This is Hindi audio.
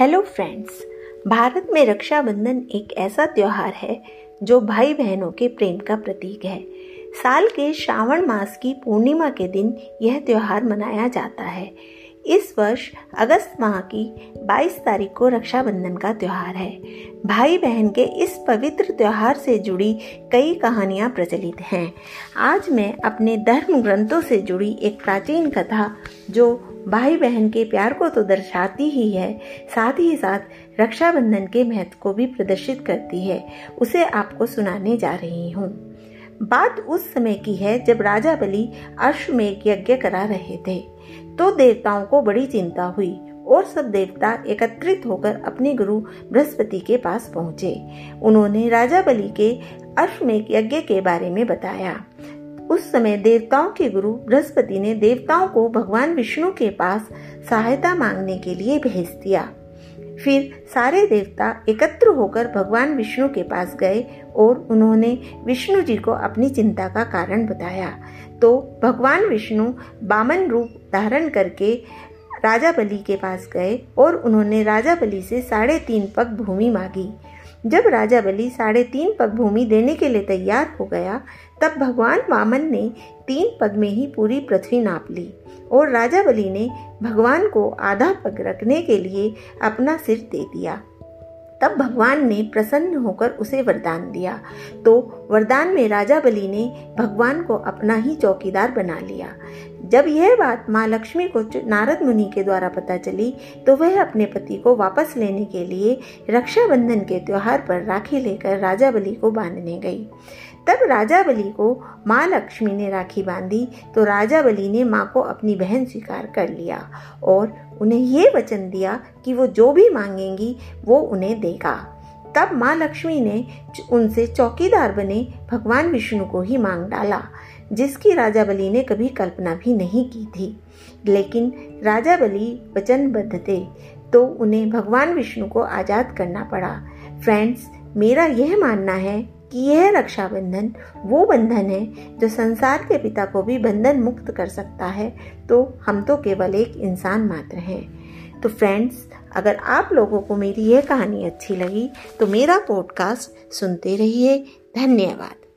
हेलो फ्रेंड्स भारत में रक्षाबंधन एक ऐसा त्यौहार है जो भाई बहनों के प्रेम का प्रतीक है। साल के श्रावण मास की पूर्णिमा के दिन यह त्यौहार मनाया जाता है। इस वर्ष अगस्त माह की 22 तारीख को रक्षाबंधन का त्यौहार है। भाई बहन के इस पवित्र त्यौहार से जुड़ी कई कहानियाँ प्रचलित हैं। आज मैं अपने धर्म ग्रंथों से जुड़ी एक प्राचीन कथा, जो भाई बहन के प्यार को तो दर्शाती ही है, साथ ही साथ रक्षाबंधन के महत्व को भी प्रदर्शित करती है, उसे आपको सुनाने जा रही हूँ। बात उस समय की है जब राजा बलि अश्वमेघ यज्ञ करा रहे थे तो देवताओं को बड़ी चिंता हुई और सब देवता एकत्रित होकर अपने गुरु बृहस्पति के पास पहुँचे। उन्होंने राजा बलि के अश्वमेघ यज्ञ के बारे में बताया। उस समय देवताओं के गुरु बृहस्पति ने देवताओं को भगवान विष्णु के पास सहायता मांगने के लिए भेज दिया। फिर सारे देवता एकत्र होकर भगवान विष्णु के पास गए और उन्होंने विष्णु जी को अपनी चिंता का कारण बताया। तो भगवान विष्णु बामन रूप धारण करके राजा बलि के पास गए और उन्होंने राजा बलि से साढ़े तीन पग भूमि मांगी। जब राजा बलि साढ़े तीन पग भूमि देने के लिए तैयार हो गया, तब भगवान वामन ने तीन पग में ही पूरी पृथ्वी नाप ली और राजा बलि ने भगवान को आधा पग रखने के लिए अपना सिर दे दिया। तब भगवान ने प्रसन्न होकर उसे वरदान दिया। तो वरदान में राजा बलि ने भगवान को अपना ही चौकीदार बना लिया। जब यह बात माँ लक्ष्मी को नारद मुनि के द्वारा पता चली तो वह अपने पति को वापस लेने के लिए रक्षाबंधन के त्यौहार पर राखी लेकर राजा बलि को बांधने गई। तब राजा बलि को माँ लक्ष्मी ने राखी बांधी तो राजा बलि ने माँ को अपनी बहन स्वीकार कर लिया और उन्हें ये वचन दिया कि वो जो भी मांगेंगी, वो उन्हें देगा। तब माँ लक्ष्मी ने उनसे चौकीदार बने भगवान विष्णु को ही मांग डाला, जिसकी राजा बलि ने कभी कल्पना भी नहीं की थी। लेकिन राजा बलि वचनबद्ध थे तो उन्हें भगवान विष्णु को आज़ाद करना पड़ा। फ्रेंड्स, मेरा यह मानना है कि यह रक्षाबंधन, वो बंधन है जो संसार के पिता को भी बंधन मुक्त कर सकता है तो हम तो केवल एक इंसान मात्र हैं। तो फ्रेंड्स अगर आप लोगों को मेरी यह कहानी अच्छी लगी तो मेरा पॉडकास्ट सुनते रहिए। धन्यवाद।